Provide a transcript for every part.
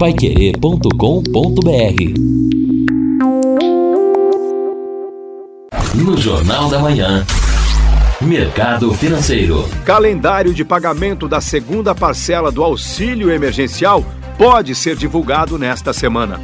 paiquerê.com.br No Jornal da Manhã. Mercado Financeiro. Calendário de pagamento da segunda parcela do auxílio emergencial pode ser divulgado nesta semana.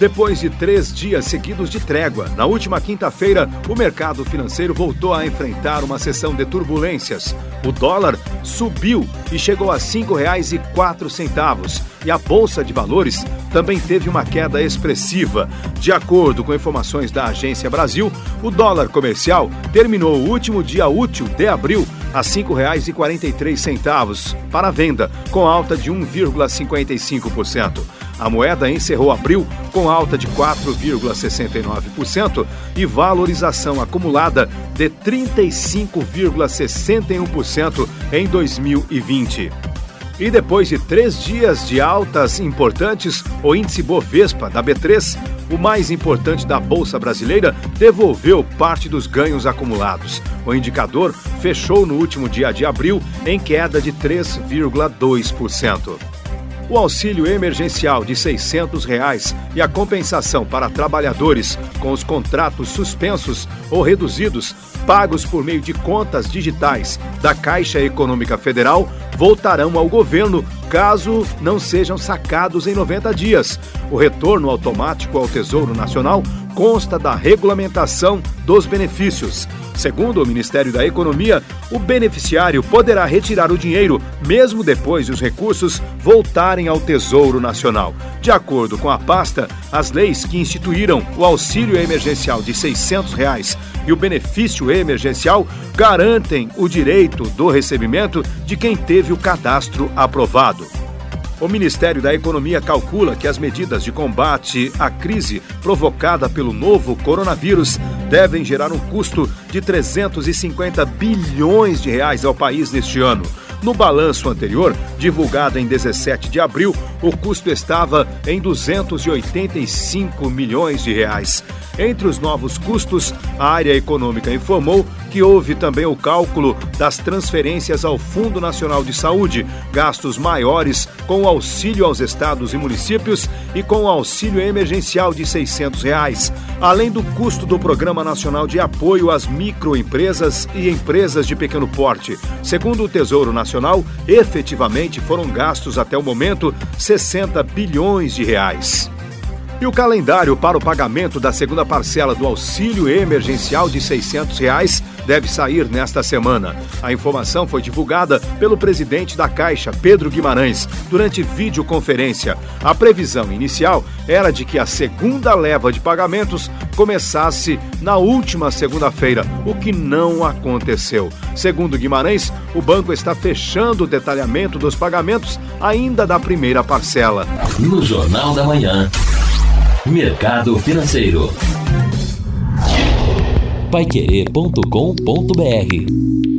Depois de três dias seguidos de trégua, na última quinta-feira, o mercado financeiro voltou a enfrentar uma sessão de turbulências. O dólar subiu e chegou a R$ 5,04 e a Bolsa de Valores também teve uma queda expressiva. De acordo com informações da Agência Brasil, o dólar comercial terminou o último dia útil de abril a R$ 5,43 para venda, com alta de 1,55%. A moeda encerrou abril com alta de 4,69% e valorização acumulada de 35,61% em 2020. E depois de três dias de altas importantes, o índice Bovespa da B3, o mais importante da Bolsa Brasileira, devolveu parte dos ganhos acumulados. O indicador fechou no último dia de abril em queda de 3,2% o auxílio emergencial de 600 reais e a compensação para trabalhadores com os contratos suspensos ou reduzidos, pagos por meio de contas digitais da Caixa Econômica Federal, voltarão ao governo caso não sejam sacados em 90 dias. O retorno automático ao Tesouro Nacional consta da regulamentação dos benefícios. Segundo o Ministério da Economia, o beneficiário poderá retirar o dinheiro mesmo depois de os recursos voltarem ao Tesouro Nacional. De acordo com a pasta, as leis que instituíram o auxílio emergencial de 600 reais e o benefício emergencial garantem o direito do recebimento de quem teve o cadastro aprovado. O Ministério da Economia calcula que as medidas de combate à crise provocada pelo novo coronavírus devem gerar um custo de 350 bilhões de reais ao país neste ano. No balanço anterior, divulgado em 17 de abril, o custo estava em 285 milhões de reais. Entre os novos custos, a área econômica informou que houve também o cálculo das transferências ao Fundo Nacional de Saúde, gastos maiores com o auxílio aos estados e municípios e com o auxílio emergencial de 600 reais, além do custo do Programa Nacional de Apoio às Microempresas e Empresas de Pequeno Porte. Segundo o Tesouro Nacional, efetivamente foram gastos até o momento 60 bilhões de reais. E o calendário para o pagamento da segunda parcela do auxílio emergencial de 600 reais deve sair nesta semana. A informação foi divulgada pelo presidente da Caixa, Pedro Guimarães, durante videoconferência. A previsão inicial era de que a segunda leva de pagamentos começasse na última segunda-feira, o que não aconteceu. Segundo Guimarães, o banco está fechando o detalhamento dos pagamentos ainda da primeira parcela. No Jornal da Manhã. Mercado Financeiro. Paiquerê.com.br